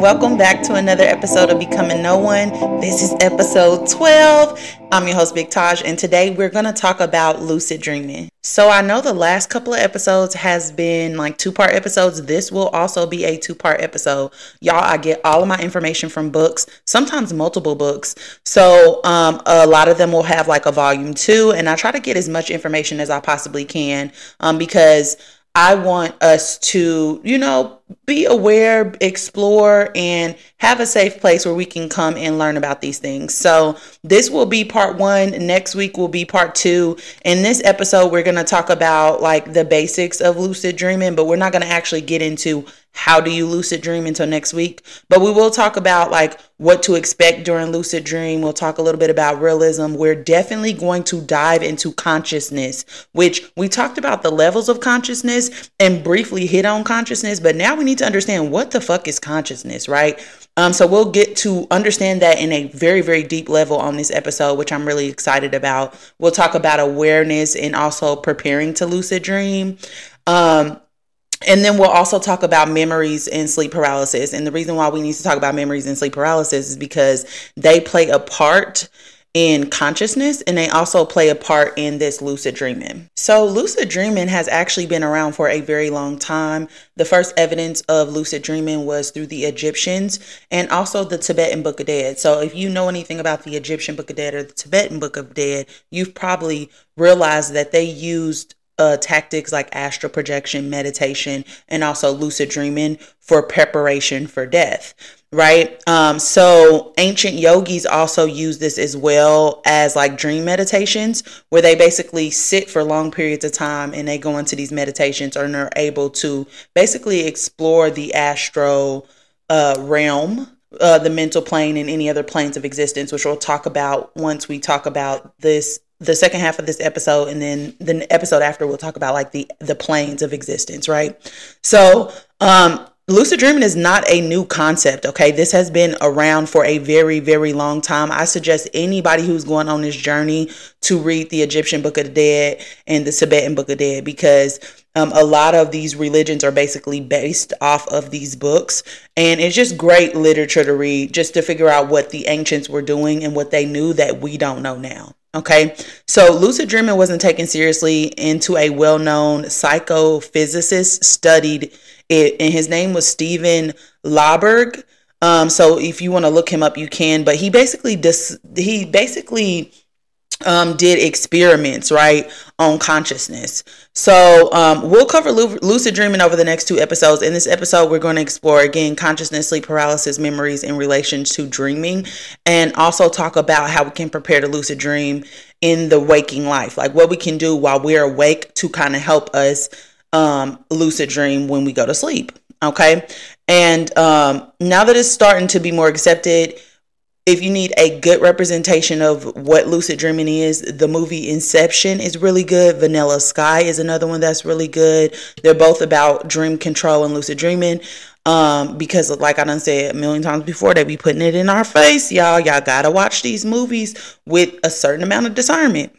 welcome back to another episode of Becoming No One. This is episode 12. I'm your host, Big Taj, and today we're going to talk about lucid dreaming. So, I know the last couple of episodes has been like two part episodes. This will also be a two part episode. Y'all, I get all of my information from books, sometimes multiple books. So, um, a lot of them will have like a volume two, and I try to get as much information as I possibly can um, because I want us to, you know, be aware, explore, and have a safe place where we can come and learn about these things. So, this will be part one. Next week will be part two. In this episode, we're going to talk about like the basics of lucid dreaming, but we're not going to actually get into how do you lucid dream until next week. But we will talk about like what to expect during lucid dream. We'll talk a little bit about realism. We're definitely going to dive into consciousness, which we talked about the levels of consciousness and briefly hit on consciousness, but now we need to understand what the fuck is consciousness, right? Um, so we'll get to understand that in a very, very deep level on this episode, which I'm really excited about. We'll talk about awareness and also preparing to lucid dream. Um, and then we'll also talk about memories and sleep paralysis. And the reason why we need to talk about memories and sleep paralysis is because they play a part in consciousness and they also play a part in this lucid dreaming. So, lucid dreaming has actually been around for a very long time. The first evidence of lucid dreaming was through the Egyptians and also the Tibetan Book of Dead. So, if you know anything about the Egyptian Book of Dead or the Tibetan Book of Dead, you've probably realized that they used uh, tactics like astral projection, meditation, and also lucid dreaming for preparation for death. Right. Um, so ancient yogis also use this as well as like dream meditations, where they basically sit for long periods of time and they go into these meditations and are able to basically explore the astral uh, realm uh, the mental plane and any other planes of existence, which we'll talk about once we talk about this the second half of this episode and then the episode after we'll talk about like the the planes of existence right? So um lucid dreaming is not a new concept okay? This has been around for a very very long time. I suggest anybody who's going on this journey to read the egyptian book of the dead and the tibetan book of the dead because um, a lot of these religions are basically based off of these books and it's just great literature to read just to figure out what the ancients were doing and what they knew that we don't know now Okay, so lucid dreaming wasn't taken seriously into a well known psychophysicist studied it, and his name was Stephen LaBerge. Um, so if you want to look him up, you can. But he basically dis- he basically um, did experiments right on consciousness. So um, we'll cover lucid dreaming over the next two episodes. In this episode, we're going to explore again consciousness, sleep paralysis, memories in relation to dreaming, and also talk about how we can prepare to lucid dream in the waking life, like what we can do while we're awake to kind of help us um, lucid dream when we go to sleep. Okay, and um, now that it's starting to be more accepted if you need a good representation of what lucid dreaming is, the movie Inception is really good. Vanilla Sky is another one that's really good. They're both about dream control and lucid dreaming. Um, because like I done said a million times before, they be putting it in our face, y'all. Y'all gotta watch these movies with a certain amount of discernment.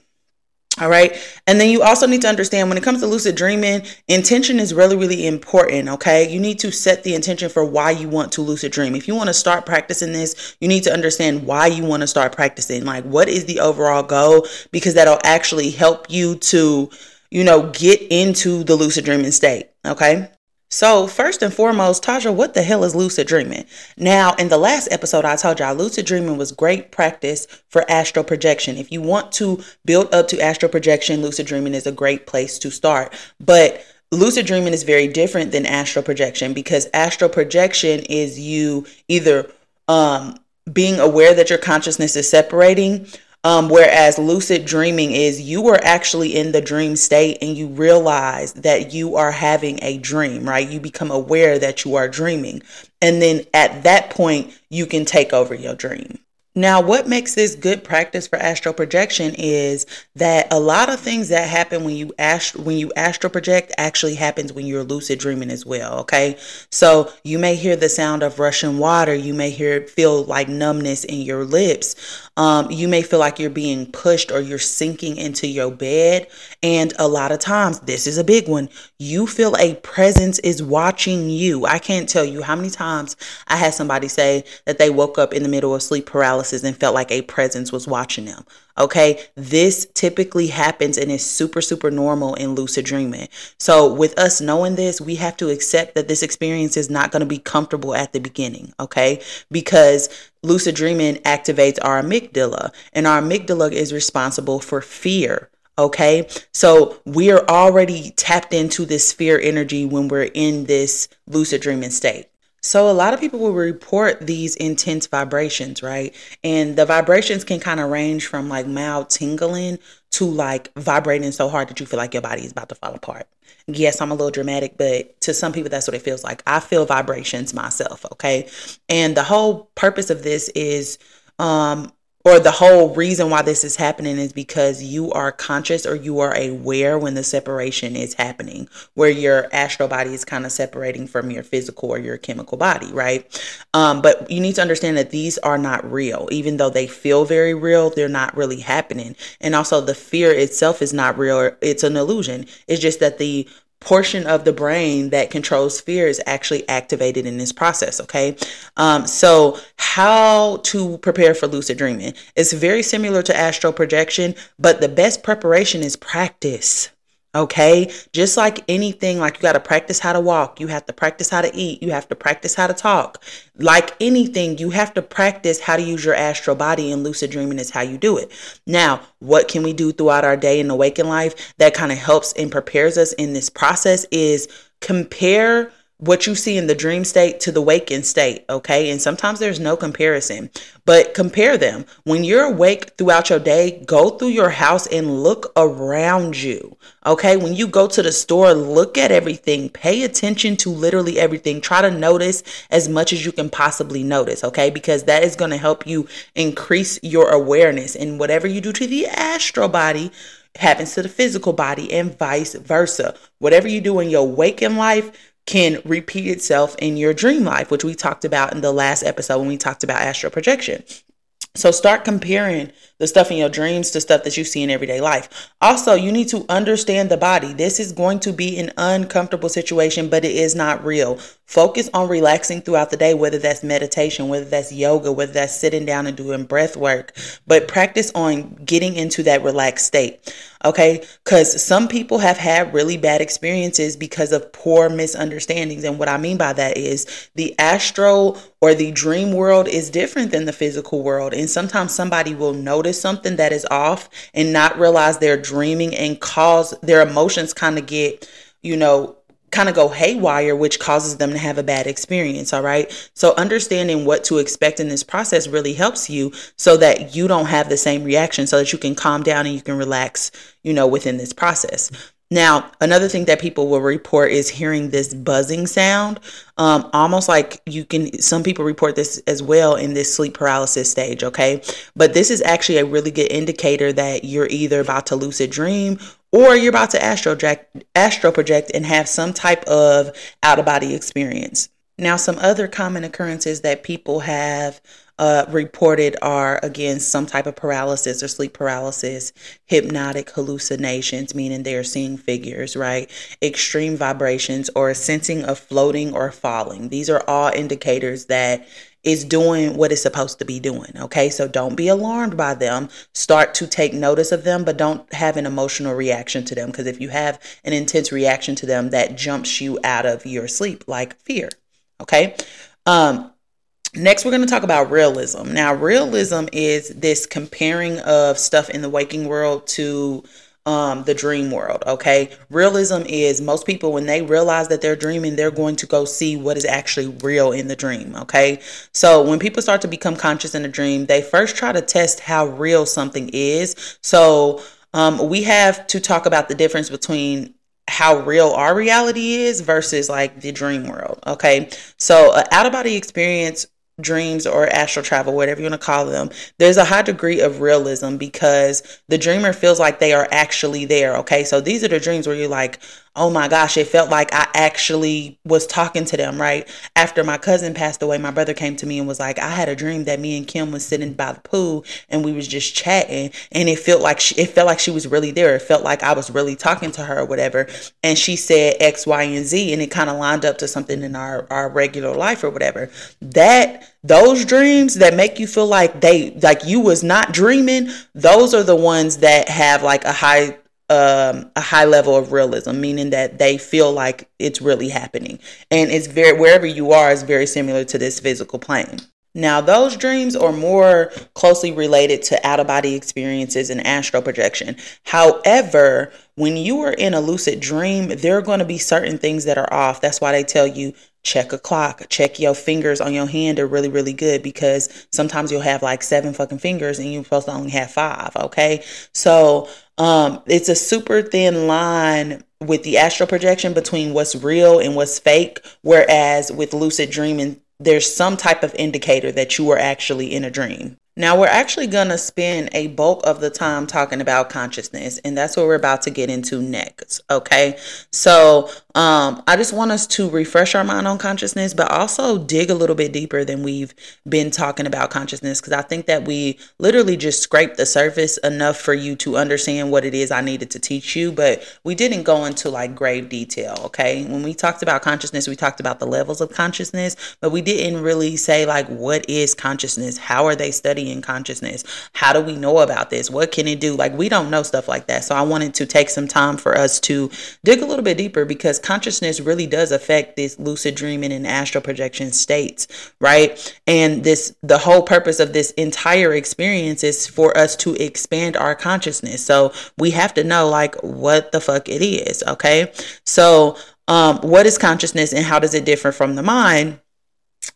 All right. And then you also need to understand when it comes to lucid dreaming, intention is really, really important. Okay. You need to set the intention for why you want to lucid dream. If you want to start practicing this, you need to understand why you want to start practicing. Like, what is the overall goal? Because that'll actually help you to, you know, get into the lucid dreaming state. Okay. So, first and foremost, Taja, what the hell is lucid dreaming? Now, in the last episode, I told y'all lucid dreaming was great practice for astral projection. If you want to build up to astral projection, lucid dreaming is a great place to start. But lucid dreaming is very different than astral projection because astral projection is you either um, being aware that your consciousness is separating um, whereas lucid dreaming is you are actually in the dream state and you realize that you are having a dream, right? You become aware that you are dreaming. And then at that point, you can take over your dream. Now, what makes this good practice for astral projection is that a lot of things that happen when you ast- when you astral project actually happens when you're lucid dreaming as well. Okay, so you may hear the sound of rushing water. You may hear feel like numbness in your lips. Um, you may feel like you're being pushed or you're sinking into your bed. And a lot of times, this is a big one. You feel a presence is watching you. I can't tell you how many times I had somebody say that they woke up in the middle of sleep paralysis paralysis and felt like a presence was watching them. Okay, this typically happens and is super, super normal in lucid dreaming. So, with us knowing this, we have to accept that this experience is not going to be comfortable at the beginning. Okay, because lucid dreaming activates our amygdala, and our amygdala is responsible for fear. Okay, so we are already tapped into this fear energy when we're in this lucid dreaming state. So, a lot of people will report these intense vibrations, right? And the vibrations can kind of range from like mild tingling to like vibrating so hard that you feel like your body is about to fall apart. Yes, I'm a little dramatic, but to some people, that's what it feels like. I feel vibrations myself, okay? And the whole purpose of this is um, or the whole reason why this is happening is because you are conscious or you are aware when the separation is happening, where your astral body is kind of separating from your physical or your chemical body, right? Um, but you need to understand that these are not real. Even though they feel very real, they're not really happening. And also, the fear itself is not real, it's an illusion. It's just that the portion of the brain that controls fear is actually activated in this process. Okay. Um, so, how to prepare for lucid dreaming? It's very similar to astral projection, but the best preparation is practice. Okay. Just like anything, like you got to practice how to walk, you have to practice how to eat, you have to practice how to talk. Like anything, you have to practice how to use your astral body, and lucid dreaming is how you do it. Now, what can we do throughout our day in the waking life that kind of helps and prepares us in this process is compare what you see in the dream state to the waking state, okay? And sometimes there's no comparison, but compare them. When you're awake throughout your day, go through your house and look around you, okay? When you go to the store, look at everything, pay attention to literally everything. Try to notice as much as you can possibly notice, okay? Because that is going to help you increase your awareness. And whatever you do to the astral body, happens to the physical body and vice versa. Whatever you do in your waking life, can repeat itself in your dream life, which we talked about in the last episode when we talked about astral projection. So start comparing the stuff in your dreams to stuff that you see in everyday life. Also, you need to understand the body. This is going to be an uncomfortable situation, but it is not real. Focus on relaxing throughout the day, whether that's meditation, whether that's yoga, whether that's sitting down and doing breath work, but practice on getting into that relaxed state. Okay. Because some people have had really bad experiences because of poor misunderstandings. And what I mean by that is the astral or the dream world is different than the physical world. And sometimes somebody will notice something that is off and not realize they're dreaming and cause their emotions kind of get, you know, kind of go haywire, which causes them to have a bad experience. All right. So, understanding what to expect in this process really helps you so that you don't have the same reaction, so that you can calm down and you can relax, you know, within this process. Now, another thing that people will report is hearing this buzzing sound, um, almost like you can. Some people report this as well in this sleep paralysis stage, okay? But this is actually a really good indicator that you're either about to lucid dream or you're about to astro astro project and have some type of out of body experience. Now, some other common occurrences that people have uh, reported are again some type of paralysis or sleep paralysis, hypnotic hallucinations, meaning they're seeing figures, right? Extreme vibrations or a sensing of floating or falling. These are all indicators that is doing what it's supposed to be doing. Okay, so don't be alarmed by them. Start to take notice of them, but don't have an emotional reaction to them because if you have an intense reaction to them, that jumps you out of your sleep, like fear. Okay, um, Next, we're going to talk about realism. Now, realism is this comparing of stuff in the waking world to um, the dream world. Okay. Realism is most people, when they realize that they're dreaming, they're going to go see what is actually real in the dream. Okay. So when people start to become conscious in a dream, they first try to test how real something is. So um, we have to talk about the difference between how real our reality is versus like the dream world. Okay. So, an out of body experience dreams or astral travel, whatever you want to call them, there's a high degree of realism because the dreamer feels like they are actually there. Okay. So these are the dreams where you're like, oh my gosh, it felt like I actually was talking to them, right? After my cousin passed away, my brother came to me and was like, I had a dream that me and Kim was sitting by the pool and we was just chatting and it felt like she, it felt like she was really there. It felt like I was really talking to her or whatever. And she said X, Y, and Z and it kind of lined up to something in our, our regular life or whatever. That those dreams that make you feel like they like you was not dreaming, those are the ones that have like a high um, a high level of realism, meaning that they feel like it's really happening. And it's very, wherever you are, is very similar to this physical plane. Now, those dreams are more closely related to out of body experiences and astral projection. However, when you are in a lucid dream, there are going to be certain things that are off. That's why they tell you check a clock, check your fingers on your hand are really, really good because sometimes you'll have like seven fucking fingers and you're supposed to only have five. Okay. So, um, it's a super thin line with the astral projection between what's real and what's fake. Whereas with lucid dreaming, there's some type of indicator that you are actually in a dream. Now, we're actually going to spend a bulk of the time talking about consciousness, and that's what we're about to get into next. Okay. So, um, I just want us to refresh our mind on consciousness, but also dig a little bit deeper than we've been talking about consciousness, because I think that we literally just scraped the surface enough for you to understand what it is I needed to teach you, but we didn't go into like grave detail. Okay. When we talked about consciousness, we talked about the levels of consciousness, but we didn't really say, like, what is consciousness? How are they studying? consciousness. How do we know about this? What can it do? Like, we don't know stuff like that. So, I wanted to take some time for us to dig a little bit deeper because consciousness really does affect this lucid dreaming and astral projection states, right? And this, the whole purpose of this entire experience is for us to expand our consciousness. So, we have to know, like, what the fuck it is, okay? So, um, what is consciousness and how does it differ from the mind?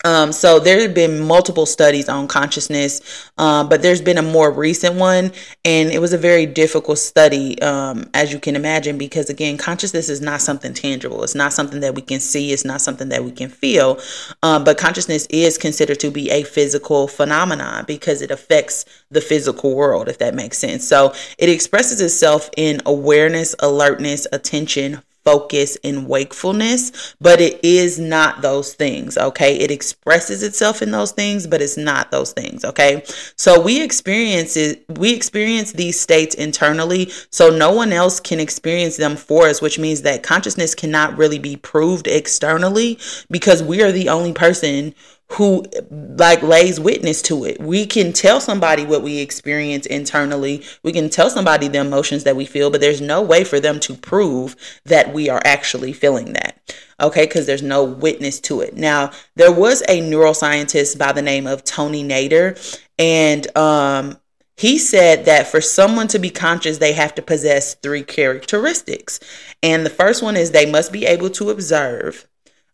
Um, so there have been multiple studies on consciousness, uh, but there's been a more recent one, and it was a very difficult study, um, as you can imagine, because again, consciousness is not something tangible. It's not something that we can see. It's not something that we can feel. Um, but consciousness is considered to be a physical phenomenon because it affects the physical world, if that makes sense. So it expresses itself in awareness, alertness, attention, focus and wakefulness, but it is not those things, okay? It expresses itself in those things, but it's not those things, okay? So we experience it, we experience these states internally, so no one else can experience them for us, which means that consciousness cannot really be proved externally because we are the only person who like lays witness to it. We can tell somebody what we experience internally. We can tell somebody the emotions that we feel, but there's no way for them to prove that we are actually feeling that. Okay, because there's no witness to it. Now, there was a neuroscientist by the name of Tony Nader, and um he said that for someone to be conscious, they have to possess three characteristics. And the first one is they must be able to observe.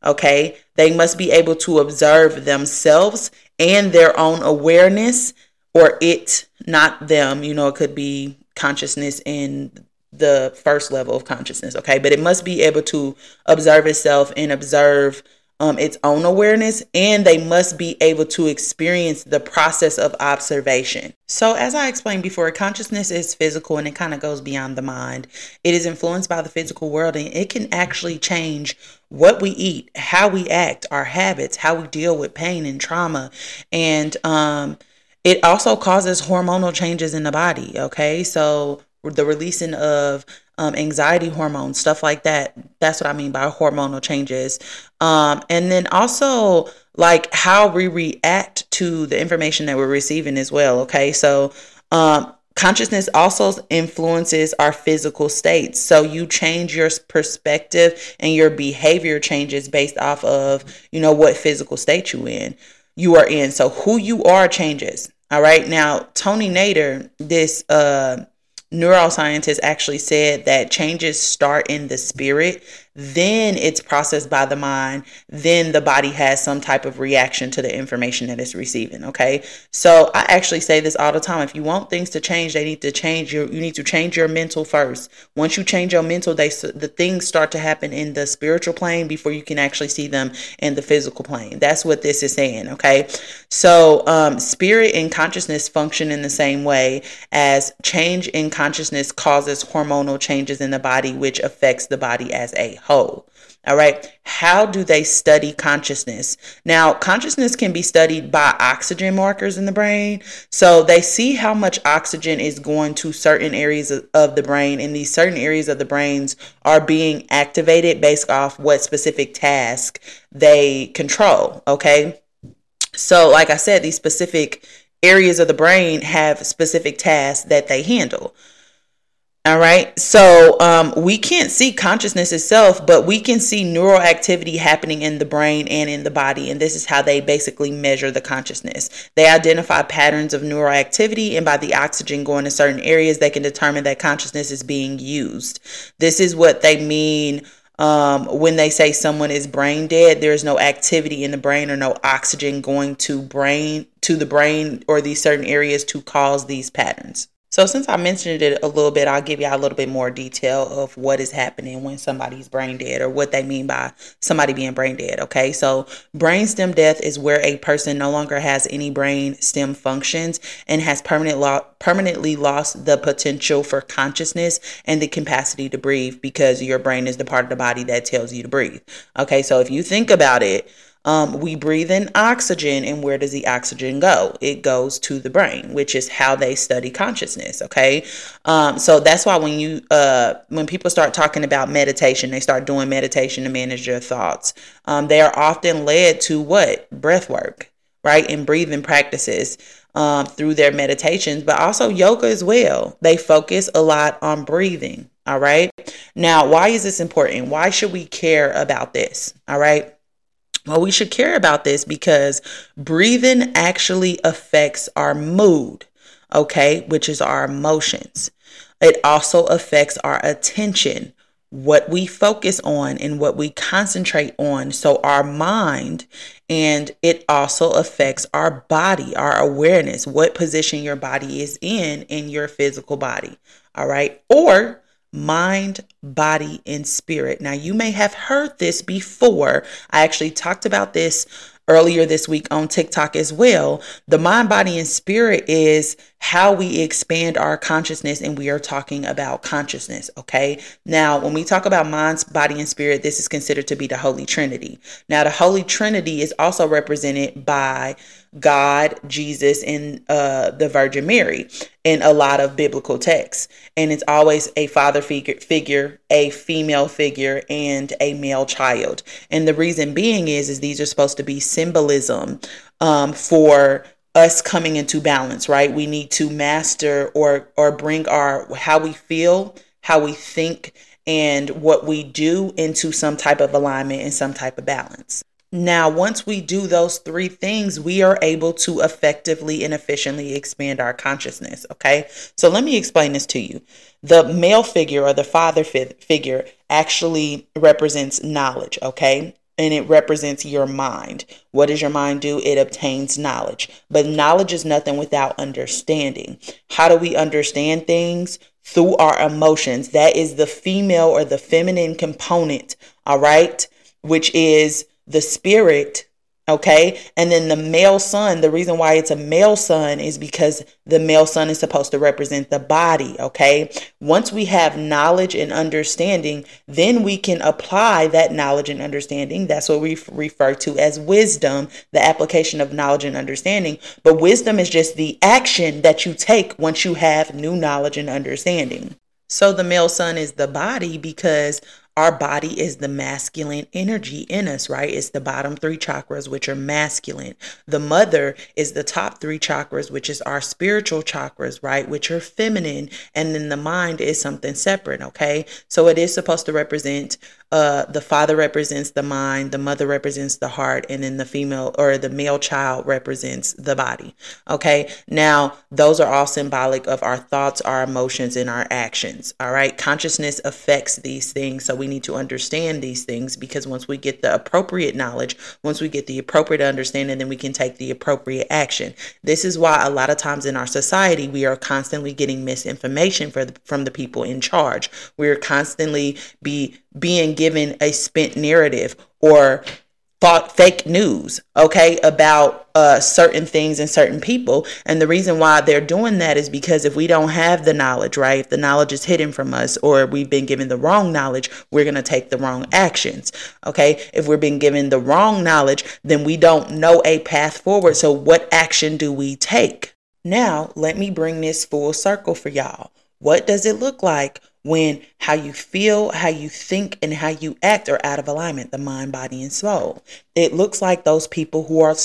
Okay. They must be able to observe themselves and their own awareness, or it, not them. You know, it could be consciousness in the first level of consciousness. Okay. But it must be able to observe itself and observe um, its own awareness, and they must be able to experience the process of observation. So, as I explained before, consciousness is physical and it kind of goes beyond the mind. It is influenced by the physical world and it can actually change what we eat, how we act, our habits, how we deal with pain and trauma. And um, it also causes hormonal changes in the body. Okay. So, the releasing of um, anxiety hormones, stuff like that. That's what I mean by hormonal changes. Um, and then also like how we react to the information that we're receiving as well. Okay. So, um, consciousness also influences our physical states. So you change your perspective and your behavior changes based off of, you know, what physical state you in you are in. So who you are changes. All right. Now, Tony Nader, this uh neuroscientists actually said that changes start in the spirit then it's processed by the mind, then the body has some type of reaction to the information that it's receiving. Okay. So I actually say this all the time. If you want things to change, they need to change your you need to change your mental first. Once you change your mental, they the things start to happen in the spiritual plane before you can actually see them in the physical plane. That's what this is saying. Okay. So um, spirit and consciousness function in the same way as change in consciousness causes hormonal changes in the body, which affects the body as a whole. All right. How do they study consciousness? Now, consciousness can be studied by oxygen markers in the brain. So they see how much oxygen is going to certain areas of the brain, and these certain areas of the brains are being activated based off what specific task they control. Okay. So, like I said, these specific areas of the brain have specific tasks that they handle. All right. So um, we can't see consciousness itself, but we can see neural activity happening in the brain and in the body. And this is how they basically measure the consciousness. They identify patterns of neural activity, and by the oxygen going to certain areas, they can determine that consciousness is being used. This is what they mean. Um, when they say someone is brain dead, there is no activity in the brain or no oxygen going to brain to the brain or these certain areas to cause these patterns. So, since I mentioned it a little bit, I'll give you a little bit more detail of what is happening when somebody's brain dead or what they mean by somebody being brain dead. Okay, so brain stem death is where a person no longer has any brain stem functions and has permanent lo- permanently lost the potential for consciousness and the capacity to breathe because your brain is the part of the body that tells you to breathe. Okay, so if you think about it, um, we breathe in oxygen, and where does the oxygen go? It goes to the brain, which is how they study consciousness. Okay, um, so that's why when you uh, when people start talking about meditation, they start doing meditation to manage their thoughts. Um, they are often led to what breath work, right, and breathing practices. Um, through their meditations, but also yoga as well. They focus a lot on breathing. All right. Now, why is this important? Why should we care about this? All right. Well, we should care about this because breathing actually affects our mood, okay, which is our emotions. It also affects our attention, what we focus on and what we concentrate on. So, our mind, and it also affects our body, our awareness, what position your body is in in your physical body. All right. Or mind, body, and spirit. Now, you may have heard this before. I actually talked about this earlier this week on TikTok as well. The mind, body, and spirit is how we expand our consciousness, and we are talking about consciousness. Okay. Now, when we talk about mind, body, and spirit, this is considered to be the Holy Trinity. Now, the Holy Trinity is also represented by God, Jesus, and uh, the Virgin Mary in a lot of biblical texts. And it's always a father figure, figure, a female figure, and a male child. And the reason being is, is these are supposed to be symbolism um, for us coming into balance, right? We need to master or or bring our how we feel, how we think, and what we do into some type of alignment and some type of balance. Now, once we do those three things, we are able to effectively and efficiently expand our consciousness. Okay. So let me explain this to you. The male figure or the father figure actually represents knowledge. Okay. And it represents your mind. What does your mind do? It obtains knowledge. But knowledge is nothing without understanding. How do we understand things? Through our emotions. That is the female or the feminine component. All right. Which is the spirit okay? And then the male son the reason why it's a male son is because the male son is supposed to represent the body okay? Once we have knowledge and understanding then we can apply that knowledge and understanding. That's what we refer to as wisdom the application of knowledge and understanding. But wisdom is just the action that you take once you have new knowledge and understanding. So the male son is the body because our body is the masculine energy in us, right? It's the bottom three chakras, which are masculine. The mother is the top three chakras, which is our spiritual chakras, right? Which are feminine. And then the mind is something separate, okay? So it is supposed to represent uh, the father represents the mind, the mother represents the heart, and then the female or the male child represents the body. Okay. Now, those are all symbolic of our thoughts, our emotions, and our actions. All right. Consciousness affects these things. So we need to understand these things because once we get the appropriate knowledge, once we get the appropriate understanding, then we can take the appropriate action. This is why a lot of times in our society, we are constantly getting misinformation the, from the people in charge. We're constantly be being given a spent narrative or thought fake news okay about uh, certain things and certain people. And the reason why they're doing that is because if we don't have the knowledge right if the knowledge is hidden from us or we've been given the wrong knowledge we're going to take the wrong actions okay? If we're being given the wrong knowledge then we don't know a path forward. So what action do we take? Now let me bring this full circle for y'all. What does it look like when how you feel, how you think, and how you act are out of alignment, the mind, body, and soul. It looks like those people who are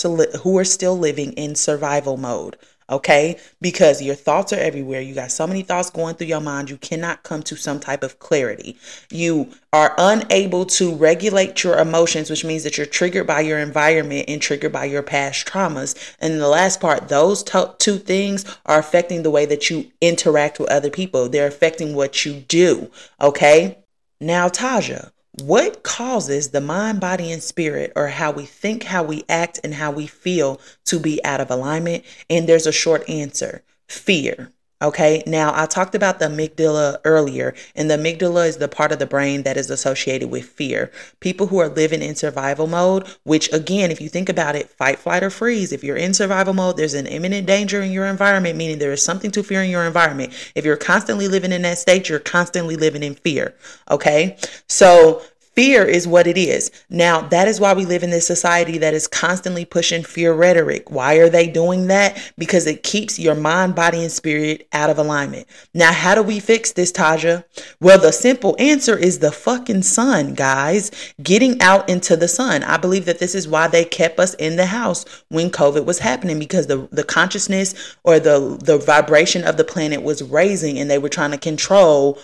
who are still living in survival mode okay? Because your thoughts are everywhere. You got so many thoughts going through your mind, you cannot come to some type of clarity. You are unable to regulate your emotions, which means that you're triggered by your environment and triggered by your past traumas. And the last part, those two things are affecting the way that you interact with other people, they're affecting what you do, okay? Now, Taja, what causes the mind, body, and spirit, or how we think, how we act, and how we feel to be out of alignment? And there's a short answer fear. Okay, now I talked about the amygdala earlier, and the amygdala is the part of the brain that is associated with fear. People who are living in survival mode, which again, if you think about it, fight, flight, or freeze, if you're in survival mode, there's an imminent danger in your environment, meaning there is something to fear in your environment. If you're constantly living in that state, you're constantly living in fear. Okay, so Fear is what it is. Now, that is why we live in this society that is constantly pushing fear rhetoric. Why are they doing that? Because it keeps your mind, body, and spirit out of alignment. Now, how do we fix this, Taja? Well, the simple answer is the fucking sun, guys. Getting out into the sun. I believe that this is why they kept us in the house when COVID was happening because the, the consciousness or the, the vibration of the planet was raising and they were trying to control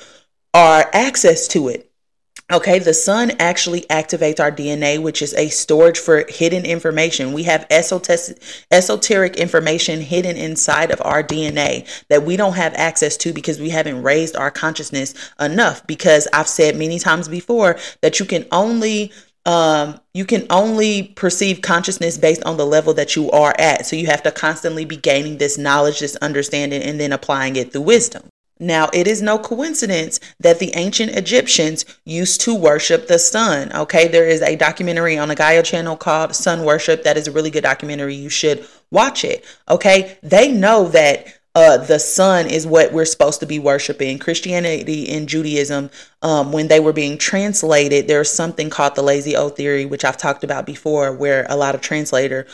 our access to it. Okay, the sun actually activates our DNA, which is a storage for hidden information. We have esoteric information hidden inside of our DNA that we don't have access to because we haven't raised our consciousness enough. Because I've said many times before that you can only um, you can only perceive consciousness based on the level that you are at. So you have to constantly be gaining this knowledge, this understanding, and then applying it through wisdom. Now, it is no coincidence that the ancient Egyptians used to worship the sun. Okay, there is a documentary on the Gaia channel called Sun Worship. That is a really good documentary. You should watch it. Okay, they know that uh, the sun is what we're supposed to be worshiping. Christianity and Judaism, um, when they were being translated, there's something called the lazy O theory, which I've talked about before, where a lot of translator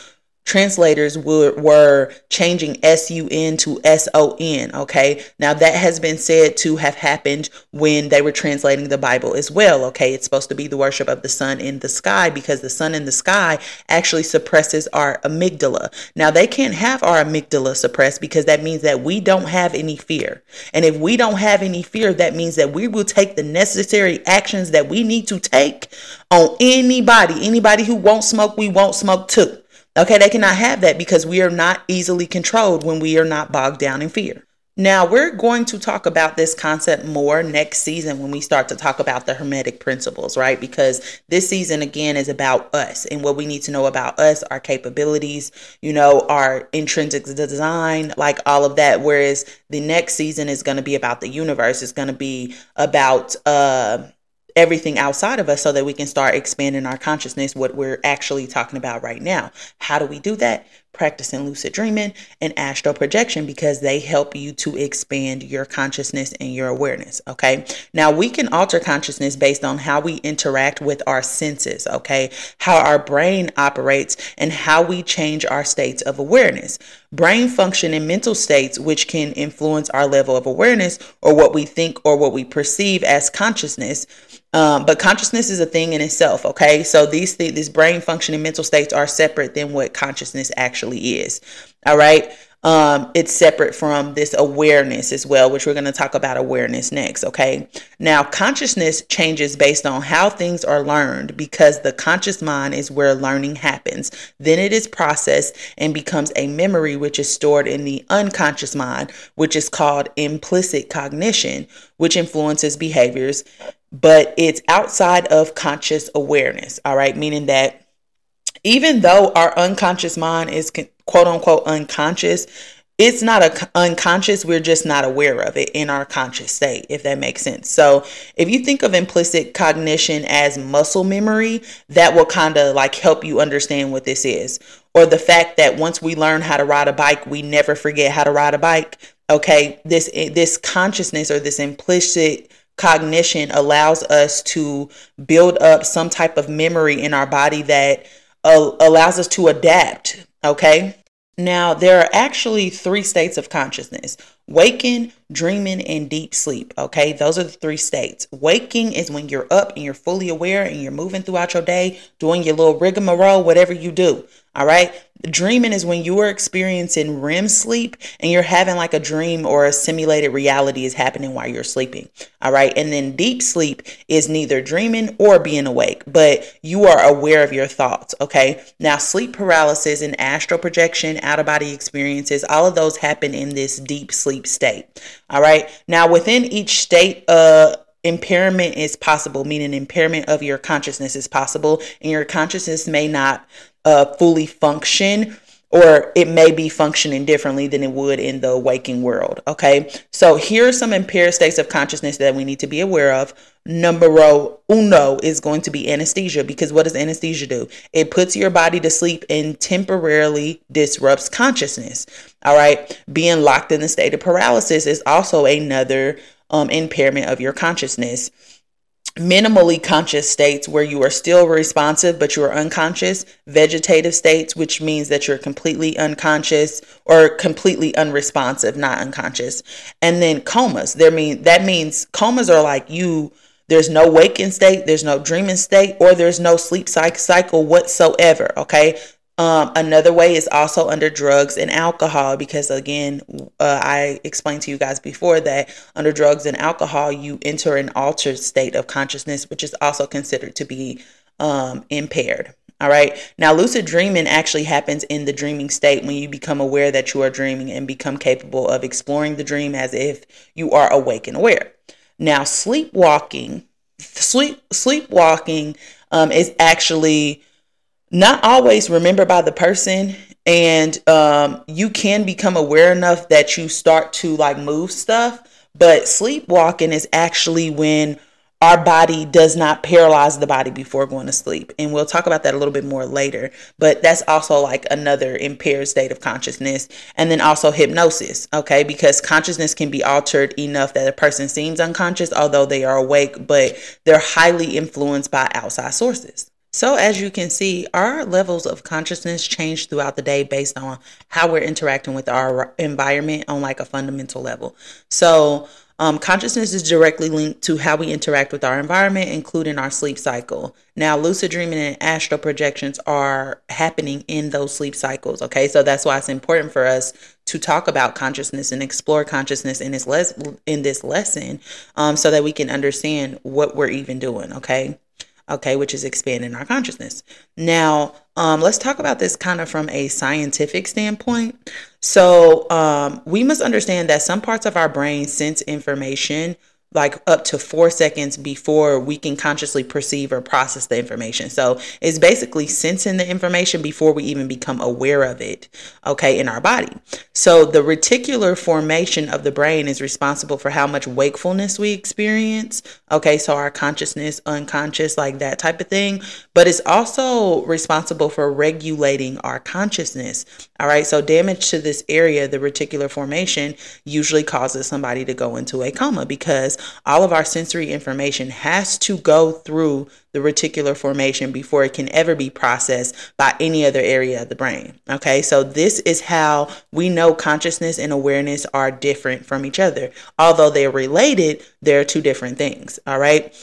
translators were, were changing sun to son okay? Now that has been said to have happened when they were translating the bible as well okay? It's supposed to be the worship of the sun in the sky because the sun in the sky actually suppresses our amygdala. Now they can't have our amygdala suppressed because that means that we don't have any fear. And if we don't have any fear that means that we will take the necessary actions that we need to take on anybody. Anybody who won't smoke we won't smoke too Okay, they cannot have that because we are not easily controlled when we are not bogged down in fear. Now, we're going to talk about this concept more next season when we start to talk about the Hermetic principles, right? Because this season, again, is about us and what we need to know about us, our capabilities, you know, our intrinsic design, like all of that. Whereas the next season is going to be about the universe, it's going to be about, uh, everything outside of us so that we can start expanding our consciousness, what we're actually talking about right now. How do we do that? Practicing lucid dreaming and astral projection because they help you to expand your consciousness and your awareness. Okay. Now we can alter consciousness based on how we interact with our senses. Okay. How our brain operates and how we change our states of awareness. Brain function and mental states, which can influence our level of awareness or what we think or what we perceive as consciousness um, but consciousness is a thing in itself, okay? So these th- these brain function and mental states are separate than what consciousness actually is. All right. um, it's separate from this awareness as well, which we're going to talk about awareness next. Okay. Now, consciousness changes based on how things are learned because the conscious mind is where learning happens. Then it is processed and becomes a memory, which is stored in the unconscious mind, which is called implicit cognition, which influences behaviors, but it's outside of conscious awareness. All right. Meaning that even though our unconscious mind is quote unquote unconscious, it's not a unconscious we're just not aware of it in our conscious state if that makes sense so if you think of implicit cognition as muscle memory that will kind of like help you understand what this is or the fact that once we learn how to ride a bike we never forget how to ride a bike okay this eh, this consciousness or this implicit cognition allows us to build up some type of memory in our body that uh, allows us to adapt. Okay. Now, there are actually three states of consciousness waking, dreaming, and deep sleep. Okay, those are the three states. Waking is when you're up and you're fully aware and you're moving throughout your day, doing your little rigmarole, whatever you do. All right. Dreaming is when you are experiencing REM sleep and you're having like a dream or a simulated reality is happening while you're sleeping. All right. And then deep sleep is neither dreaming or being awake, but you are aware of your thoughts. Okay. Now, sleep paralysis and astral projection, out of body experiences, all of those happen in this deep sleep state. All right. Now, within each state, uh, impairment is possible, meaning impairment of your consciousness is possible, and your consciousness may not uh, fully function or it may be functioning differently than it would in the waking world. Okay, so here are some impaired states of consciousness that we need to be aware of. Numero uno is going to be anesthesia because what does anesthesia do? It puts your body to sleep and temporarily disrupts consciousness. All right, being locked in the state of paralysis is also another um, impairment of your consciousness minimally conscious states where you are still responsive but you are unconscious vegetative states which means that you're completely unconscious or completely unresponsive not unconscious. And then comas. There mean that means comas are like you there's no waking state there's no dreaming state or there's no sleep cycle whatsoever okay um, another way is also under drugs and alcohol because, again, uh, I explained to you guys before that under drugs and alcohol, you enter an altered state of consciousness, which is also considered to be um, impaired. All right. Now, lucid dreaming actually happens in the dreaming state when you become aware that you are dreaming and become capable of exploring the dream as if you are awake and aware. Now, sleepwalking, sleep sleepwalking um, is actually not always remembered by the person and um, you can become aware enough that you start to like move stuff but sleepwalking is actually when our body does not paralyze the body before going to sleep and we'll talk about that a little bit more later but that's also like another impaired state of consciousness and then also hypnosis okay? Because consciousness can be altered enough that a person seems unconscious although they are awake but they're highly influenced by outside sources so, as you can see, our levels of consciousness change throughout the day based on how we're interacting with our environment on like a fundamental level. So, um, consciousness is directly linked to how we interact with our environment, including our sleep cycle. Now, lucid dreaming and astral projections are happening in those sleep cycles. Okay, so that's why it's important for us to talk about consciousness and explore consciousness in this les- in this lesson, um, so that we can understand what we're even doing. Okay okay, which is expanding our consciousness. Now, um, let's talk about this kind of from a scientific standpoint. So, um, we must understand that some parts of our brain sense information like up to four seconds before we can consciously perceive or process the information. So it's basically sensing the information before we even become aware of it, okay, in our body. So the reticular formation of the brain is responsible for how much wakefulness we experience, okay, so our consciousness, unconscious, like that type of thing. But it's also responsible for regulating our consciousness, all right. So damage to this area, the reticular formation, usually causes somebody to go into a coma because all of our sensory information has to go through the reticular formation before it can ever be processed by any other area of the brain. Okay, so this is how we know consciousness and awareness are different from each other. Although they're related, they're two different things. All right.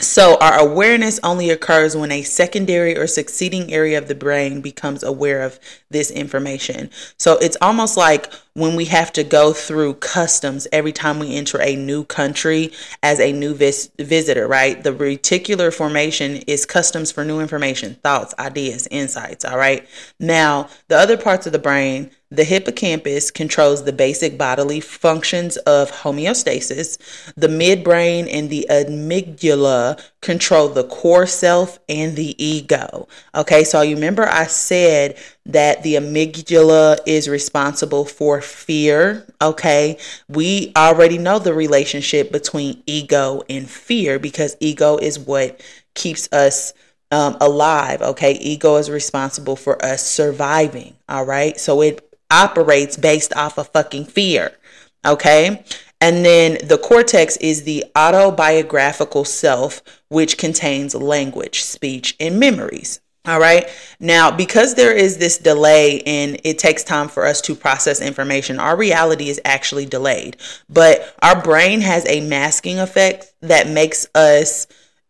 So, our awareness only occurs when a secondary or succeeding area of the brain becomes aware of this information. So, it's almost like when we have to go through customs every time we enter a new country as a new vis- visitor, right? The reticular formation is customs for new information, thoughts, ideas, insights, all right? Now, the other parts of the brain, the hippocampus controls the basic bodily functions of homeostasis. The midbrain and the amygdala control the core self and the ego. Okay, so you remember I said that the amygdala is responsible for fear. Okay, we already know the relationship between ego and fear because ego is what keeps us um, alive. Okay, ego is responsible for us surviving. All right, so it operates based off of fucking fear. Okay. And then the cortex is the autobiographical self, which contains language, speech, and memories. All right. Now, because there is this delay and it takes time for us to process information, our reality is actually delayed. But our brain has a masking effect that makes us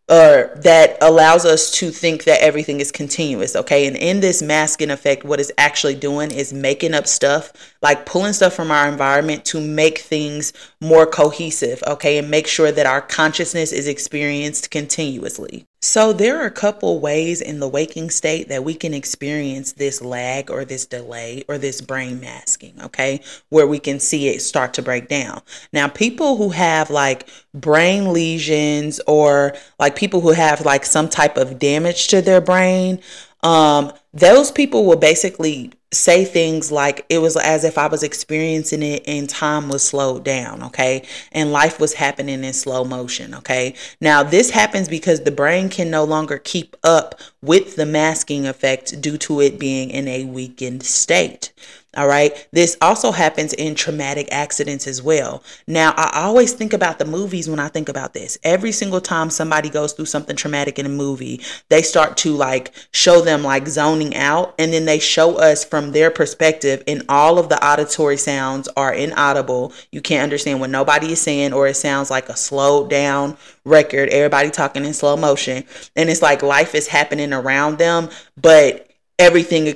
or that allows us to think that everything is continuous okay and in this masking effect what it's actually doing is making up stuff like pulling stuff from our environment to make things more cohesive okay and make sure that our consciousness is experienced continuously so, there are a couple ways in the waking state that we can experience this lag or this delay or this brain masking, okay, where we can see it start to break down. Now, people who have like brain lesions or like people who have like some type of damage to their brain, um, those people will basically say things like it was as if I was experiencing it and time was slowed down, okay? And life was happening in slow motion, okay? Now, this happens because the brain can no longer keep up with the masking effect due to it being in a weakened state. All right. This also happens in traumatic accidents as well. Now, I always think about the movies when I think about this. Every single time somebody goes through something traumatic in a movie, they start to like show them like zoning out and then they show us from their perspective and all of the auditory sounds are inaudible. You can't understand what nobody is saying or it sounds like a slowed down record, everybody talking in slow motion. And it's like life is happening around them, but everything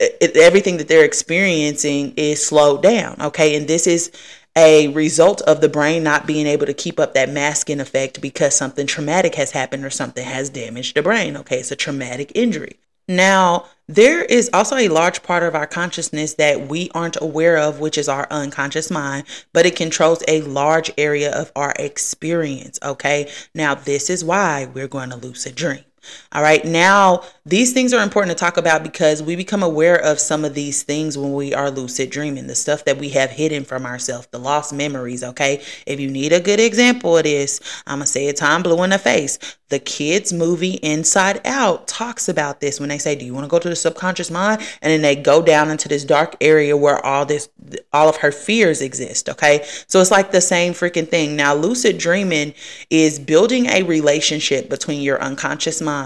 it, everything that they're experiencing is slowed down. Okay. And this is a result of the brain not being able to keep up that masking effect because something traumatic has happened or something has damaged the brain. Okay. It's a traumatic injury. Now, there is also a large part of our consciousness that we aren't aware of, which is our unconscious mind, but it controls a large area of our experience. Okay. Now, this is why we're going to lucid dream. All right. Now, these things are important to talk about because we become aware of some of these things when we are lucid dreaming, the stuff that we have hidden from ourselves, the lost memories. Okay. If you need a good example of this, I'm going to say it time blue in the face. The kids' movie Inside Out talks about this when they say, Do you want to go to the subconscious mind? And then they go down into this dark area where all this, all of her fears exist. Okay. So it's like the same freaking thing. Now, lucid dreaming is building a relationship between your unconscious mind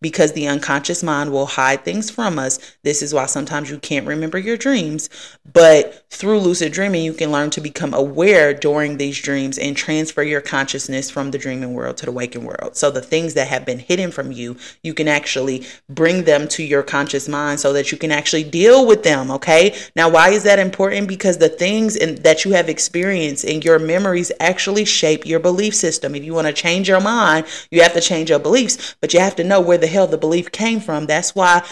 because the unconscious mind will hide things from us. This is why sometimes you can't remember your dreams. But through lucid dreaming, you can learn to become aware during these dreams and transfer your consciousness from the dreaming world to the waking world. So the things that have been hidden from you, you can actually bring them to your conscious mind so that you can actually deal with them. Okay. Now, why is that important? Because the things in, that you have experienced in your memories actually shape your belief system. If you want to change your mind, you have to change your beliefs, but you have to know where the hell the belief came from. That's why,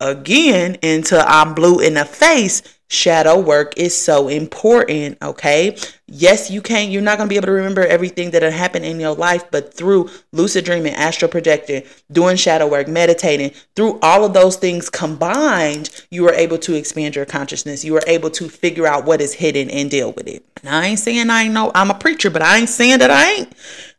again, until I'm blue in the face, shadow work is so important okay yes you can't you're not going to be able to remember everything that had happened in your life but through lucid dreaming astral projecting doing shadow work meditating through all of those things combined you are able to expand your consciousness you are able to figure out what is hidden and deal with it now i ain't saying i ain't know i'm a preacher but i ain't saying that i ain't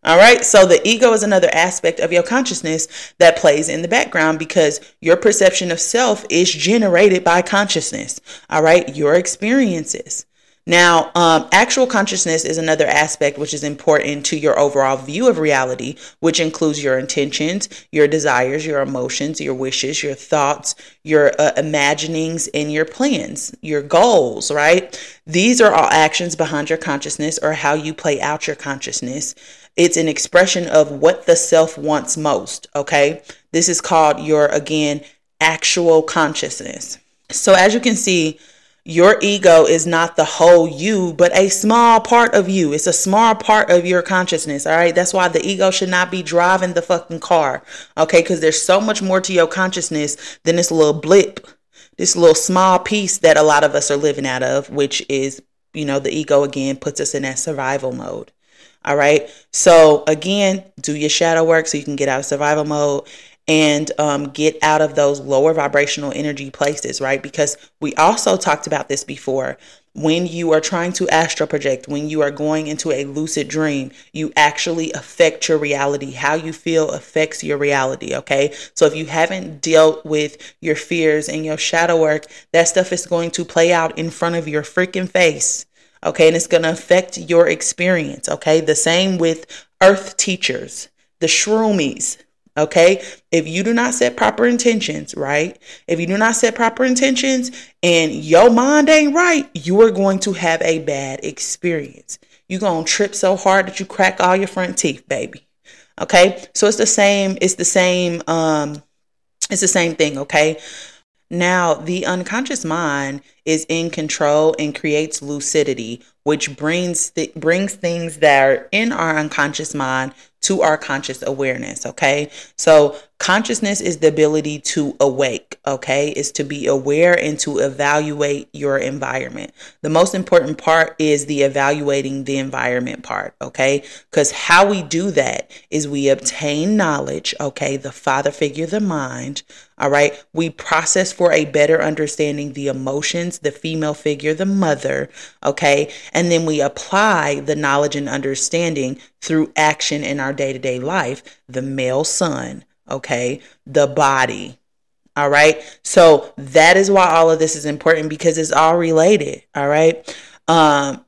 all right. So the ego is another aspect of your consciousness that plays in the background because your perception of self is generated by consciousness. All right. Your experiences. Now, um, actual consciousness is another aspect which is important to your overall view of reality, which includes your intentions, your desires, your emotions, your wishes, your thoughts, your uh, imaginings, and your plans, your goals, right? These are all actions behind your consciousness or how you play out your consciousness. It's an expression of what the self wants most. Okay. This is called your, again, actual consciousness. So as you can see, your ego is not the whole you, but a small part of you. It's a small part of your consciousness. All right. That's why the ego should not be driving the fucking car. Okay. Because there's so much more to your consciousness than this little blip, this little small piece that a lot of us are living out of, which is, you know, the ego again puts us in that survival mode. All right. So again, do your shadow work so you can get out of survival mode and um, get out of those lower vibrational energy places, right? Because we also talked about this before. When you are trying to astral project, when you are going into a lucid dream, you actually affect your reality. How you feel affects your reality, okay? So if you haven't dealt with your fears and your shadow work, that stuff is going to play out in front of your freaking face okay? And it's going to affect your experience, okay? The same with earth teachers, the shroomies, Okay. If you do not set proper intentions, right? If you do not set proper intentions and your mind ain't right, you are going to have a bad experience. You're going to trip so hard that you crack all your front teeth, baby. Okay. So it's the same, it's the same, um, it's the same thing. Okay. Now, the unconscious mind is in control and creates lucidity, which brings th- brings things that are in our unconscious mind to our conscious awareness. Okay. So consciousness is the ability to awake. Okay. Is to be aware and to evaluate your environment. The most important part is the evaluating the environment part. Okay. Because how we do that is we obtain knowledge. Okay. The father figure, the mind. All right. We process for a better understanding the emotions, the female figure, the mother. Okay. And then we apply the knowledge and understanding through action in our day to day life, the male son. Okay. The body. All right. So that is why all of this is important because it's all related. All right. Um,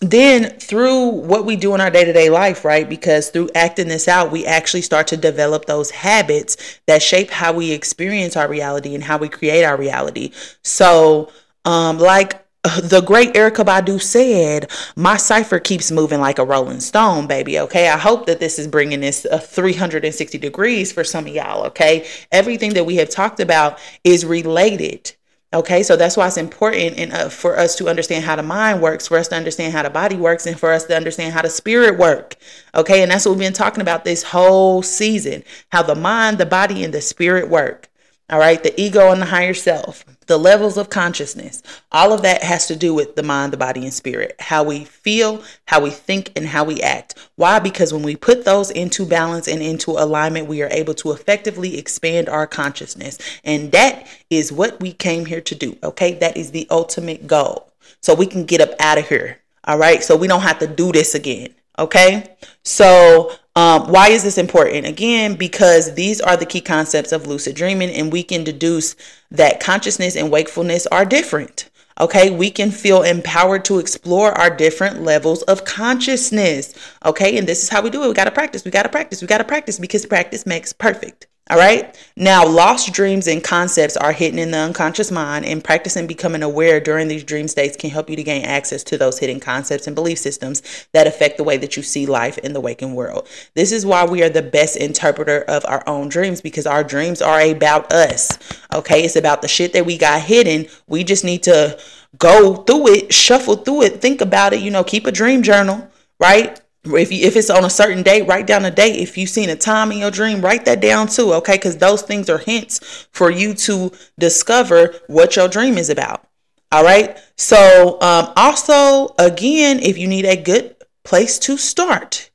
then through what we do in our day-to-day life right because through acting this out we actually start to develop those habits that shape how we experience our reality and how we create our reality so um like the great Erykah Badu said, My cipher keeps moving like a rolling stone, baby. Okay. I hope that this is bringing this uh, 360 degrees for some of y'all. Okay. Everything that we have talked about is related Okay, so that's why it's important in, uh, for us to understand how the mind works, for us to understand how the body works, and for us to understand how the spirit work. Okay, and that's what we've been talking about this whole season: how the mind, the body, and the spirit work. All right, the ego and the higher self, the levels of consciousness, all of that has to do with the mind, the body, and spirit, how we feel, how we think, and how we act. Why? Because when we put those into balance and into alignment, we are able to effectively expand our consciousness. And that is what we came here to do. Okay, that is the ultimate goal. So we can get up out of here. All right, so we don't have to do this again. Okay, so um, why is this important? Again, because these are the key concepts of lucid dreaming, and we can deduce that consciousness and wakefulness are different. Okay, we can feel empowered to explore our different levels of consciousness. Okay, and this is how we do it. We got to practice, we got to practice, we got to practice because practice makes perfect. All right. Now, lost dreams and concepts are hidden in the unconscious mind, and practicing becoming aware during these dream states can help you to gain access to those hidden concepts and belief systems that affect the way that you see life in the waking world. This is why we are the best interpreter of our own dreams because our dreams are about us. Okay. It's about the shit that we got hidden. We just need to go through it, shuffle through it, think about it, you know, keep a dream journal, right? If you, if it's on a certain date, write down a date. If you've seen a time in your dream, write that down too, okay? Because those things are hints for you to discover what your dream is about. All right. So, um, also, again, if you need a good place to start,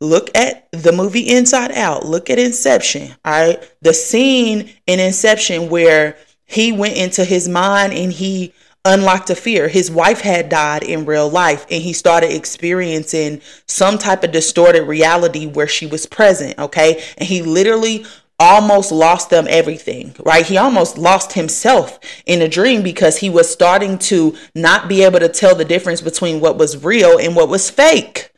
look at the movie Inside Out. Look at Inception. All right. The scene in Inception where he went into his mind and he unlocked a fear. His wife had died in real life and he started experiencing some type of distorted reality where she was present, okay? And he literally almost lost them everything, right? He almost lost himself in a dream because he was starting to not be able to tell the difference between what was real and what was fake.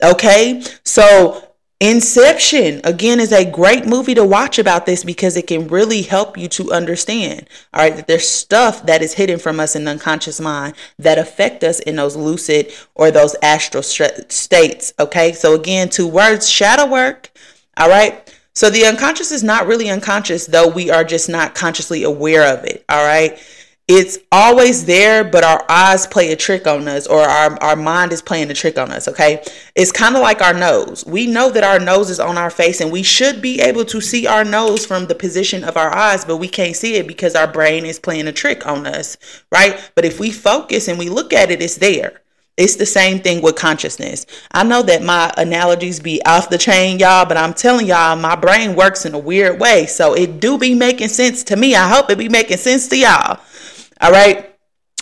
Okay? So Inception, again, is a great movie to watch about this because it can really help you to understand, all right, that there's stuff that is hidden from us in the unconscious mind that affect us in those lucid or those astral states, okay? So, again, two words shadow work, all right? So, the unconscious is not really unconscious, though we are just not consciously aware of it, all right? It's always there, but our eyes play a trick on us, or our, our mind is playing a trick on us, okay? It's kind of like our nose. We know that our nose is on our face, and we should be able to see our nose from the position of our eyes, but we can't see it because our brain is playing a trick on us, right? But if we focus and we look at it, it's there. It's the same thing with consciousness. I know that my analogies be off the chain, y'all, but I'm telling y'all, my brain works in a weird way. So it do be making sense to me. I hope it be making sense to y'all. All right.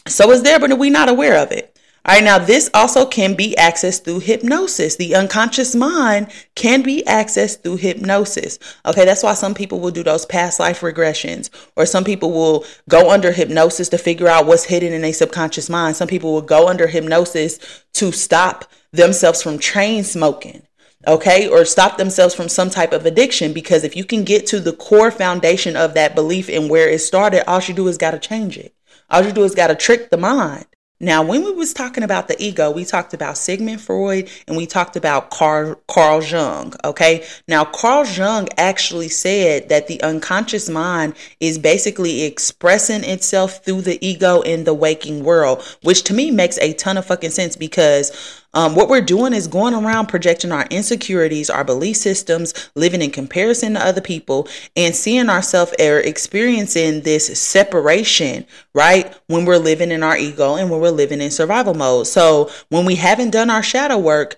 So it's there, but we're not aware of it. All right, now this also can be accessed through hypnosis. The unconscious mind can be accessed through hypnosis. Okay, that's why some people will do those past life regressions, or some people will go under hypnosis to figure out what's hidden in a subconscious mind. Some people will go under hypnosis to stop themselves from train smoking okay, or stop themselves from some type of addiction. Because if you can get to the core foundation of that belief and where it started, all you do is got to change it. All you do is got to trick the mind. Now, when we was talking about the ego, we talked about Sigmund Freud and we talked about Carl, Carl Jung, okay? Now, Carl Jung actually said that the unconscious mind is basically expressing itself through the ego in the waking world, which to me makes a ton of fucking sense because um, what we're doing is going around projecting our insecurities, our belief systems, living in comparison to other people, and seeing ourselves or experiencing this separation, right? When we're living in our ego and when we're living in survival mode. So when we haven't done our shadow work,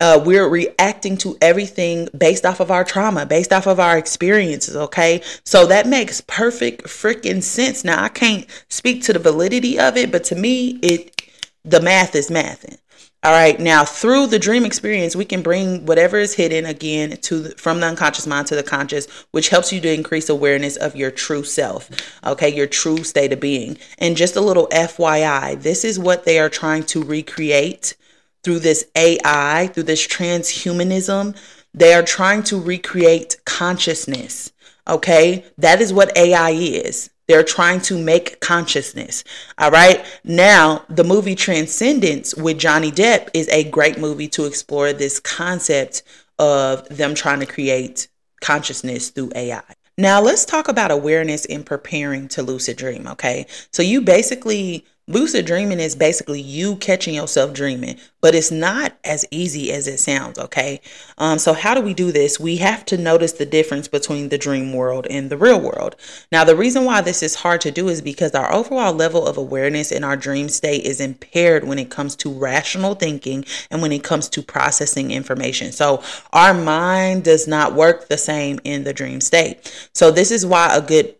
uh, we're reacting to everything based off of our trauma, based off of our experiences. Okay. So that makes perfect freaking sense. Now, I can't speak to the validity of it, but to me, it, the math is mathing. All right. Now, through the dream experience, we can bring whatever is hidden again to the, from the unconscious mind to the conscious, which helps you to increase awareness of your true self. Okay, your true state of being. And just a little FYI, this is what they are trying to recreate through this AI, through this transhumanism. They are trying to recreate consciousness. Okay, that is what AI is. They're trying to make consciousness. All right. Now, the movie Transcendence with Johnny Depp is a great movie to explore this concept of them trying to create consciousness through AI. Now, let's talk about awareness in preparing to lucid dream. Okay. So, you basically Lucid dreaming is basically you catching yourself dreaming, but it's not as easy as it sounds, okay? Um, so, how do we do this? We have to notice the difference between the dream world and the real world. Now, the reason why this is hard to do is because our overall level of awareness in our dream state is impaired when it comes to rational thinking and when it comes to processing information. So, our mind does not work the same in the dream state. So, this is why a good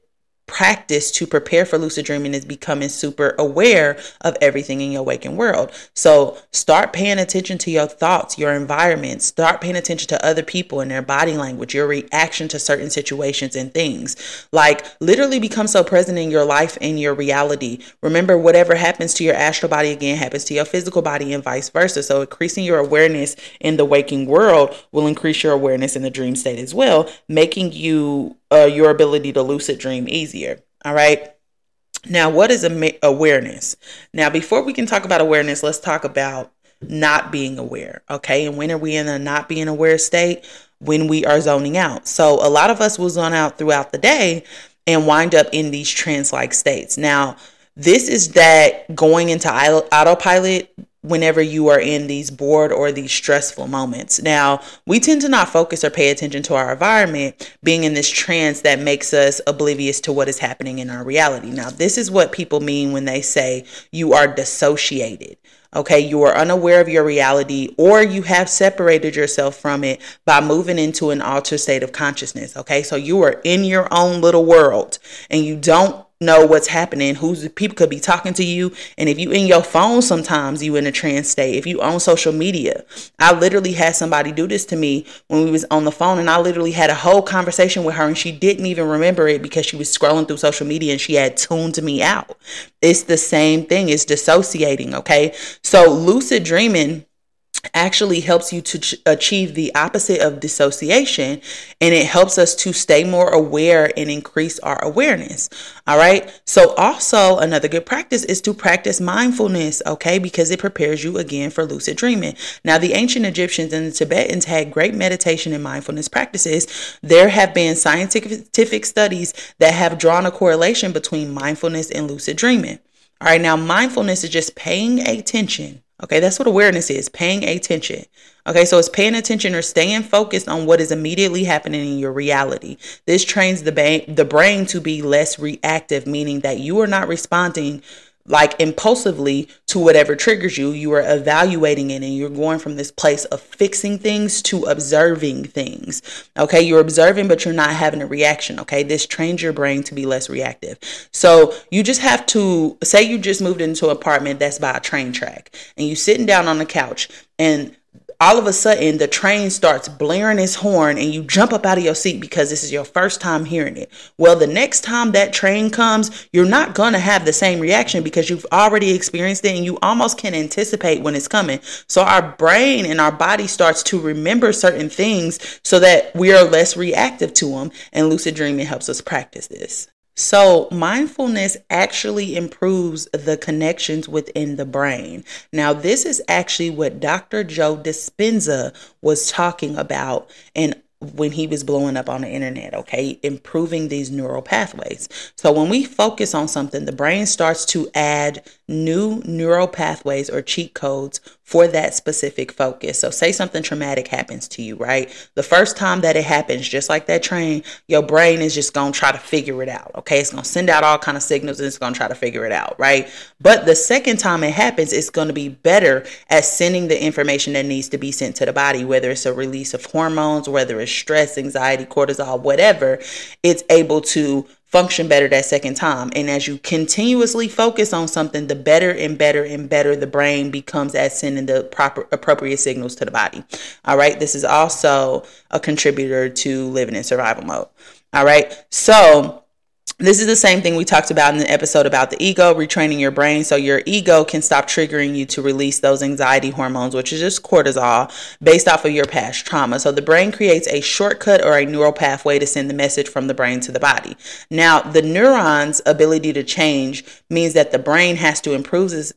practice to prepare for lucid dreaming is becoming super aware of everything in your waking world. So start paying attention to your thoughts, your environment, start paying attention to other people and their body language, your reaction to certain situations and things. Like literally become so present in your life and your reality. Remember, whatever happens to your astral body again happens to your physical body and vice versa. So increasing your awareness in the waking world will increase your awareness in the dream state as well, making you uh, your ability to lucid dream easier. All right. Now, what is awareness? Now, before we can talk about awareness, let's talk about not being aware. Okay. And when are we in a not being aware state? When we are zoning out. So, a lot of us will zone out throughout the day and wind up in these trance like states. Now, this is that going into autopilot whenever you are in these bored or these stressful moments. Now, we tend to not focus or pay attention to our environment, being in this trance that makes us oblivious to what is happening in our reality. Now, this is what people mean when they say you are dissociated. Okay, you are unaware of your reality or you have separated yourself from it by moving into an altered state of consciousness. Okay, so you are in your own little world and you don't know what's happening who's people could be talking to you. And if you in your phone sometimes you in a trance state. If you on social media. I literally had somebody do this to me when we was on the phone and i literally had a whole conversation with her and she didn't even remember it because she was scrolling through social media and she had tuned me out. It's the same thing. It's dissociating okay? So lucid dreaming actually helps you to ch- achieve the opposite of dissociation and it helps us to stay more aware and increase our awareness. All right. So, also another good practice is to practice mindfulness, okay, because it prepares you again for lucid dreaming. Now, the ancient Egyptians and the Tibetans had great meditation and mindfulness practices. There have been scientific studies that have drawn a correlation between mindfulness and lucid dreaming. All right. Now, mindfulness is just paying attention Okay, that's what awareness is paying attention. Okay, so it's paying attention or staying focused on what is immediately happening in your reality. This trains the, ba- the brain to be less reactive, meaning that you are not responding like impulsively to whatever triggers you. You are evaluating it and you're going from this place of fixing things to observing things. Okay, you're observing, but you're not having a reaction. Okay, this trains your brain to be less reactive. So you just have to say you just moved into an apartment that's by a train track and you're sitting down on the couch and all of a sudden the train starts blaring its horn and you jump up out of your seat because this is your first time hearing it. Well, the next time that train comes, you're not going to have the same reaction because you've already experienced it and you almost can anticipate when it's coming. So our brain and our body starts to remember certain things so that we are less reactive to them and lucid dreaming helps us practice this. So, mindfulness actually improves the connections within the brain. Now, this is actually what Dr. Joe Dispenza was talking about and when he was blowing up on the internet, okay? Improving these neural pathways. So when we focus on something, the brain starts to add new neural pathways or cheat codes for that specific focus. So, say something traumatic happens to you, right? The first time that it happens, just like that train, your brain is just to try to figure it out, okay? It's to send out all kind of signals and it's to try to figure it out, right? But the second time it happens, it's to be better at sending the information that needs to be sent to the body, whether it's a release of hormones, whether it's stress, anxiety, cortisol, whatever, it's able to function better that second time. And as you continuously focus on something, the better and better and better the brain becomes at sending the proper appropriate signals to the body. All right. This is also a contributor to living in survival mode. All right. So this is the same thing we talked about in the episode about the ego, retraining your brain so your ego can stop triggering you to release those anxiety hormones, which is just cortisol, based off of your past trauma. So the brain creates a shortcut or a neural pathway to send the message from the brain to the body. Now, the neuron's ability to change means that the brain has to improve its,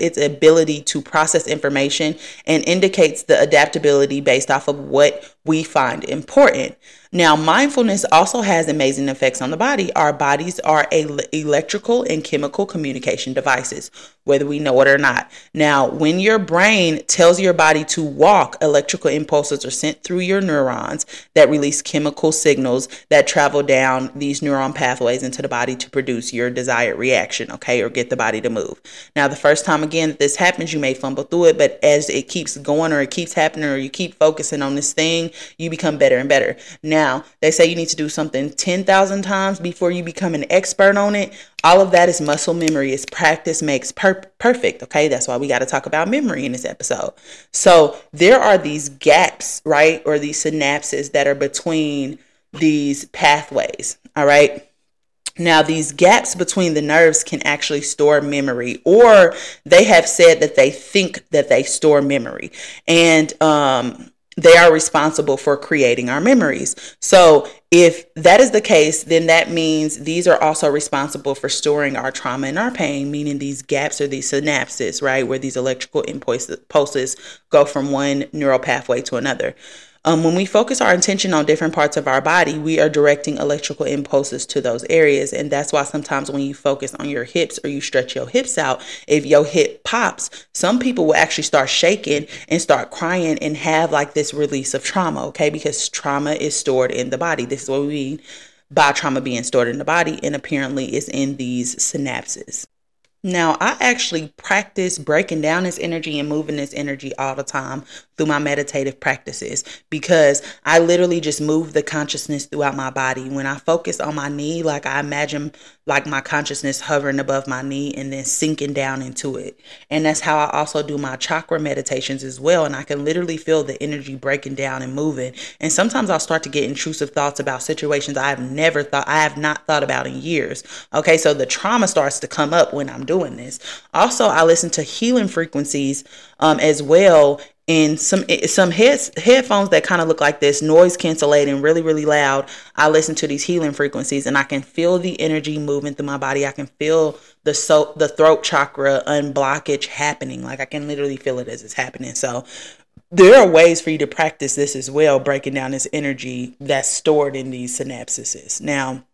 its ability to process information and indicates the adaptability based off of what we find important. Now, mindfulness also has amazing effects on the body. Our bodies are a electrical and chemical communication devices whether we know it or not. Now, when your brain tells your body to walk, electrical impulses are sent through your neurons that release chemical signals that travel down these neuron pathways into the body to produce your desired reaction, okay, or get the body to move. Now, the first time again that this happens, you may fumble through it, but as it keeps going or it keeps happening or you keep focusing on this thing, you become better and better. Now, they say you need to do something 10,000 times before you become an expert on it. All of that is muscle memory. It's practice makes per- perfect. Okay. That's why we got to talk about memory in this episode. So there are these gaps, right? Or these synapses that are between these pathways. All right. Now, these gaps between the nerves can actually store memory, or they have said that they think that they store memory. And um, they are responsible for creating our memories. So, if that is the case, then that means these are also responsible for storing our trauma and our pain, meaning these gaps or these synapses, right, where these electrical impulses go from one neural pathway to another. Um, when we focus our attention on different parts of our body, we are directing electrical impulses to those areas. And that's why sometimes when you focus on your hips or you stretch your hips out, if your hip pops, some people will actually start shaking and start crying and have like this release of trauma, okay? Because trauma is stored in the body. This is what we mean by trauma being stored in the body, and apparently is in these synapses. Now, I actually practice breaking down this energy and moving this energy all the time through my meditative practices because I literally just move the consciousness throughout my body. When I focus on my knee, like I imagine like my consciousness hovering above my knee and then sinking down into it. And that's how I also do my chakra meditations as well. And I can literally feel the energy breaking down and moving. And sometimes I'll start to get intrusive thoughts about situations I've never thought, I have not thought about in years. Okay, so the trauma starts to come up when I'm doing this. Also, I listen to healing frequencies um, as well in some some heads, headphones that kind of look like this, noise cancellating, really really loud. I listen to these healing frequencies, and I can feel the energy moving through my body. I can feel the so the throat chakra unblockage happening. Like I can literally feel it as it's happening. So there are ways for you to practice this as well, breaking down this energy that's stored in these synapses. Now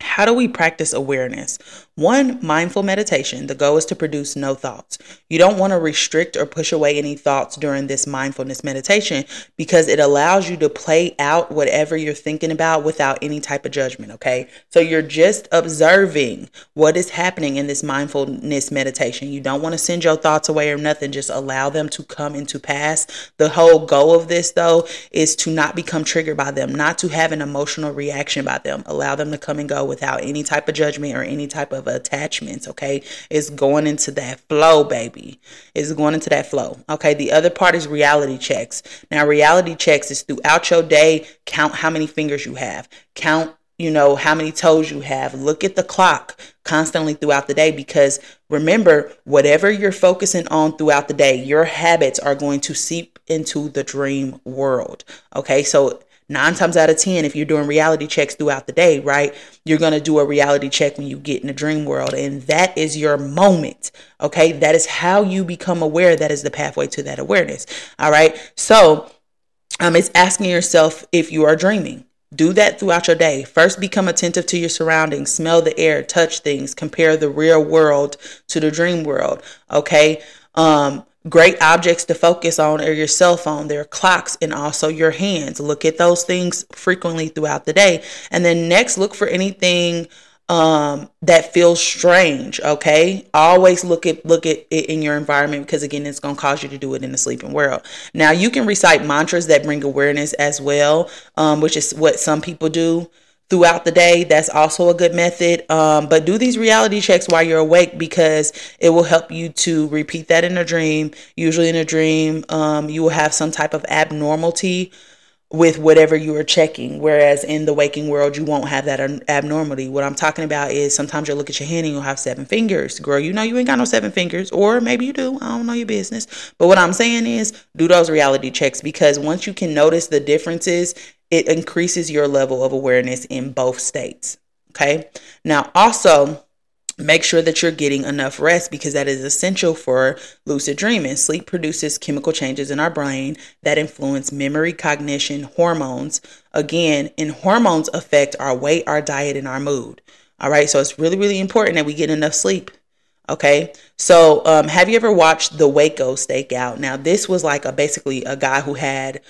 how do we practice awareness? One, mindful meditation. The goal is to produce no thoughts. You don't want to restrict or push away any thoughts during this mindfulness meditation because it allows you to play out whatever you're thinking about without any type of judgment, okay? So you're just observing what is happening in this mindfulness meditation. You don't want to send your thoughts away or nothing, just allow them to come into pass. The whole goal of this, though, is to not become triggered by them, not to have an emotional reaction by them. Allow them to come and go without any type of judgment or any type of attachments. Okay. It's going into that flow, baby. It's going into that flow. Okay. The other part is reality checks. Now, reality checks is throughout your day, count how many fingers you have, count you know how many toes you have look at the clock constantly throughout the day because remember whatever you're focusing on throughout the day your habits are going to seep into the dream world okay so nine times out of 10, if you're doing reality checks throughout the day, right, you're going to do a reality check when you get in the dream world. And that is your moment. Okay. That is how you become aware. That is the pathway to that awareness. All right. So, um, it's asking yourself if you are dreaming. Do that throughout your day. First, become attentive to your surroundings, smell the air, touch things, compare the real world to the dream world. Okay. Um, Great objects to focus on are your cell phone, their clocks, and also your hands. Look at those things frequently throughout the day. And then next, look for anything um, that feels strange. Okay, always look at look at it in your environment because again, it's gonna cause you to do it in the sleeping world. Now, you can recite mantras that bring awareness as well, um, which is what some people do throughout the day. That's also a good method. Um, but do these reality checks while you're awake because it will help you to repeat that in a dream. Usually, in a dream, um, you will have some type of abnormality with whatever you are checking. Whereas in the waking world, you won't have that abnormality. What I'm talking about is sometimes you'll look at your hand and you'll have seven fingers. Girl, you know you ain't got no seven fingers, or maybe you do. I don't know your business. But what I'm saying is do those reality checks because once you can notice the differences it increases your level of awareness in both states. Okay. Now, also, make sure that you're getting enough rest because that is essential for lucid dreaming. Sleep produces chemical changes in our brain that influence memory, cognition, hormones. Again, and hormones affect our weight, our diet, and our mood. All right. So it's really, really important that we get enough sleep. Okay, so um, have you ever watched the Waco stakeout? Now, this was like a basically a guy who had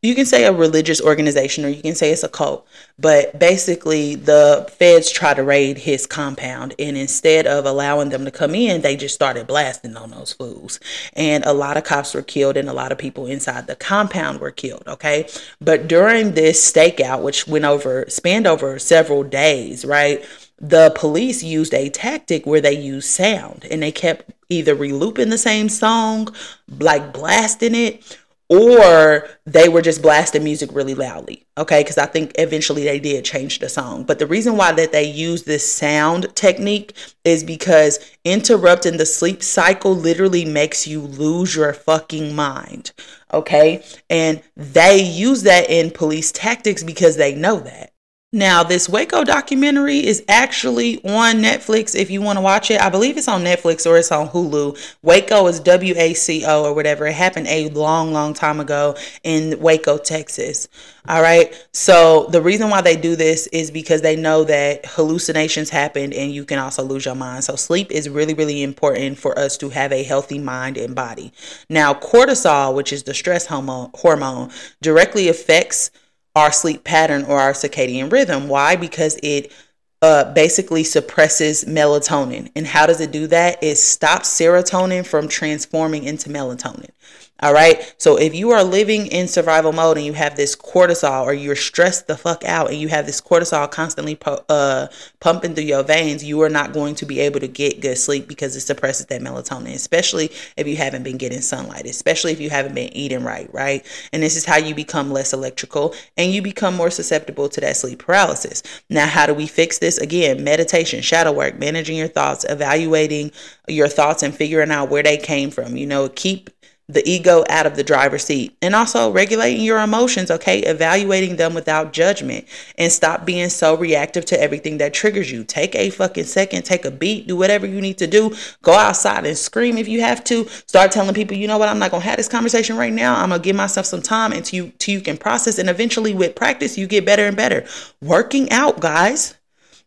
you can say a religious organization or you can say it's a cult but basically the feds try to raid his compound and instead of allowing them to come in they just started blasting on those fools. And a lot of cops were killed and a lot of people inside the compound were killed okay? But during this stakeout which went over spanned over several days right the police used a tactic where they used sound and they kept either relooping the same song like blasting it or they were just blasting music really loudly okay? Because i think eventually they did change the song. But the reason why that they use this sound technique is because interrupting the sleep cycle literally makes you lose your fucking mind okay? And they use that in police tactics because they know that now, this Waco documentary is actually on Netflix if you want to watch it. I believe it's on Netflix or it's on Hulu. Waco is W A C O or whatever. It happened a long, long time ago in Waco, Texas. All right. So, the reason why they do this is because they know that hallucinations happen and you can also lose your mind. So, sleep is really, really important for us to have a healthy mind and body. Now, cortisol, which is the stress hormone, directly affects our sleep pattern or our circadian rhythm. Why? Because it uh, basically suppresses melatonin. And how does it do that? It stops serotonin from transforming into melatonin. All right. So if you are living in survival mode and you have this cortisol or you're stressed the fuck out and you have this cortisol constantly pu- uh, pumping through your veins, you are not going to be able to get good sleep because it suppresses that melatonin, especially if you haven't been getting sunlight, especially if you haven't been eating right. Right. And this is how you become less electrical and you become more susceptible to that sleep paralysis. Now, how do we fix this? Again, meditation, shadow work, managing your thoughts, evaluating your thoughts and figuring out where they came from. You know, keep the ego out of the driver's seat and also regulating your emotions, okay? Evaluating them without judgment and stop being so reactive to everything that triggers you. Take a fucking second, take a beat, do whatever you need to do. Go outside and scream if you have to. Start telling people, you know what, I'm not gonna have this conversation right now. I'm gonna give myself some time until you, until you can process. And eventually, with practice, you get better and better. Working out, guys.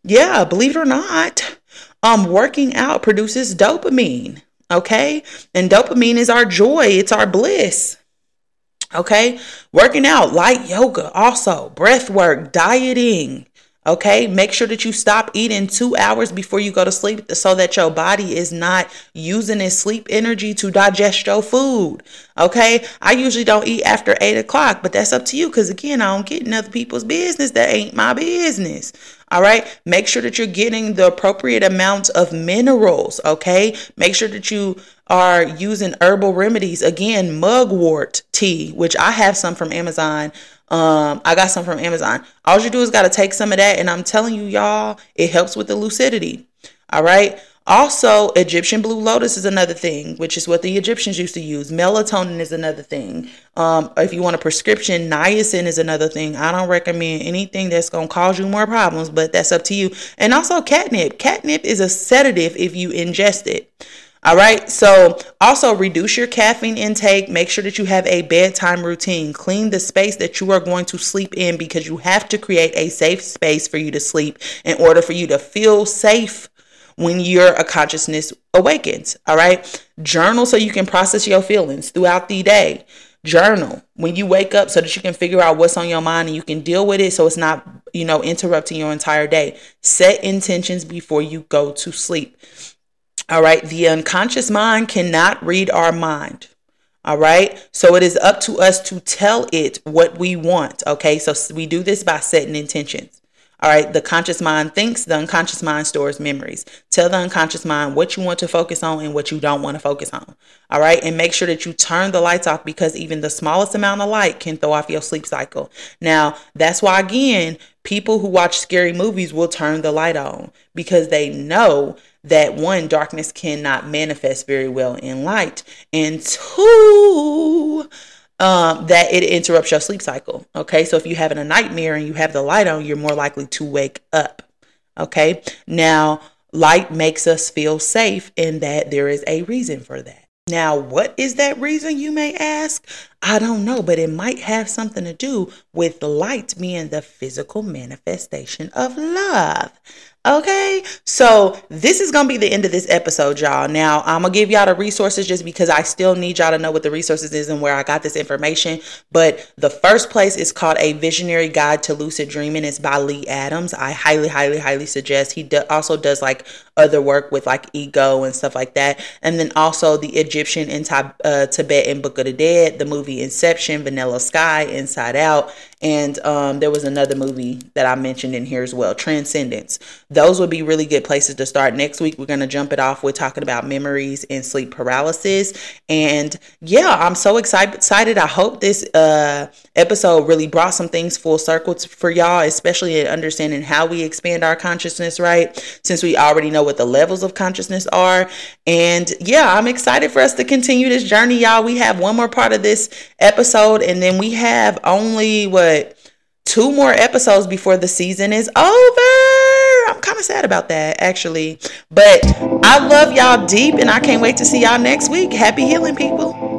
Yeah, believe it or not, um, working out produces dopamine. Okay. And dopamine is our joy, it's our bliss. Okay. Working out, light yoga, also breath work, dieting. Okay, make sure that you stop eating two hours before you go to sleep so that your body is not using its sleep energy to digest your food. Okay, I usually don't eat after eight o'clock, but that's up to you because again, I don't get in other people's business. That ain't my business. All right, make sure that you're getting the appropriate amount of minerals. Okay, make sure that you are using herbal remedies. Again, mugwort tea, which I have some from Amazon. Um, I got some from Amazon. All you do is got to take some of that, and I'm telling you, y'all, it helps with the lucidity. All right. Also, Egyptian blue lotus is another thing, which is what the Egyptians used to use. Melatonin is another thing. Um, if you want a prescription, niacin is another thing. I don't recommend anything that's going to cause you more problems, but that's up to you. And also, catnip. Catnip is a sedative if you ingest it. All right. So also reduce your caffeine intake. Make sure that you have a bedtime routine. Clean the space that you are going to sleep in because you have to create a safe space for you to sleep in order for you to feel safe when your consciousness awakens. All right. Journal so you can process your feelings throughout the day. Journal when you wake up so that you can figure out what's on your mind and you can deal with it so it's not, you know, interrupting your entire day. Set intentions before you go to sleep. All right. The unconscious mind cannot read our mind. All right. So it is up to us to tell it what we want. Okay. So we do this by setting intentions. All right. The conscious mind thinks, the unconscious mind stores memories. Tell the unconscious mind what you want to focus on and what you don't want to focus on. All right. And make sure that you turn the lights off because even the smallest amount of light can throw off your sleep cycle. Now, that's why, again, people who watch scary movies will turn the light on because they know that one, darkness cannot manifest very well in light, and two, um, that it interrupts your sleep cycle. Okay, so if you're having a nightmare and you have the light on, you're more likely to wake up. Okay, now light makes us feel safe, in that there is a reason for that. Now, what is that reason, you may ask? I don't know, but it might have something to do with light being the physical manifestation of love. Okay, so this is gonna be the end of this episode, y'all. Now I'm gonna give y'all the resources just because I still need y'all to know what the resources is and where I got this information. But the first place is called A Visionary Guide to Lucid Dreaming. It's by Lee Adams. I highly, highly, highly suggest. He do- also does like other work with like ego and stuff like that. And then also the Egyptian and uh, Tibetan Book of the Dead, the movie Inception, Vanilla Sky, Inside Out, and um, there was another movie that I mentioned in here as well, Transcendence. Those would be really good places to start. Next week, we're going to jump it off with talking about memories and sleep paralysis. And yeah, I'm so excited. I hope this uh, episode really brought some things full circle for y'all, especially in understanding how we expand our consciousness, right? Since we already know what the levels of consciousness are. And yeah, I'm excited for us to continue this journey, y'all. We have one more part of this episode, and then we have only what but two more episodes before the season is over. I'm kind of sad about that, actually. But I love y'all deep, and I can't wait to see y'all next week. Happy healing, people.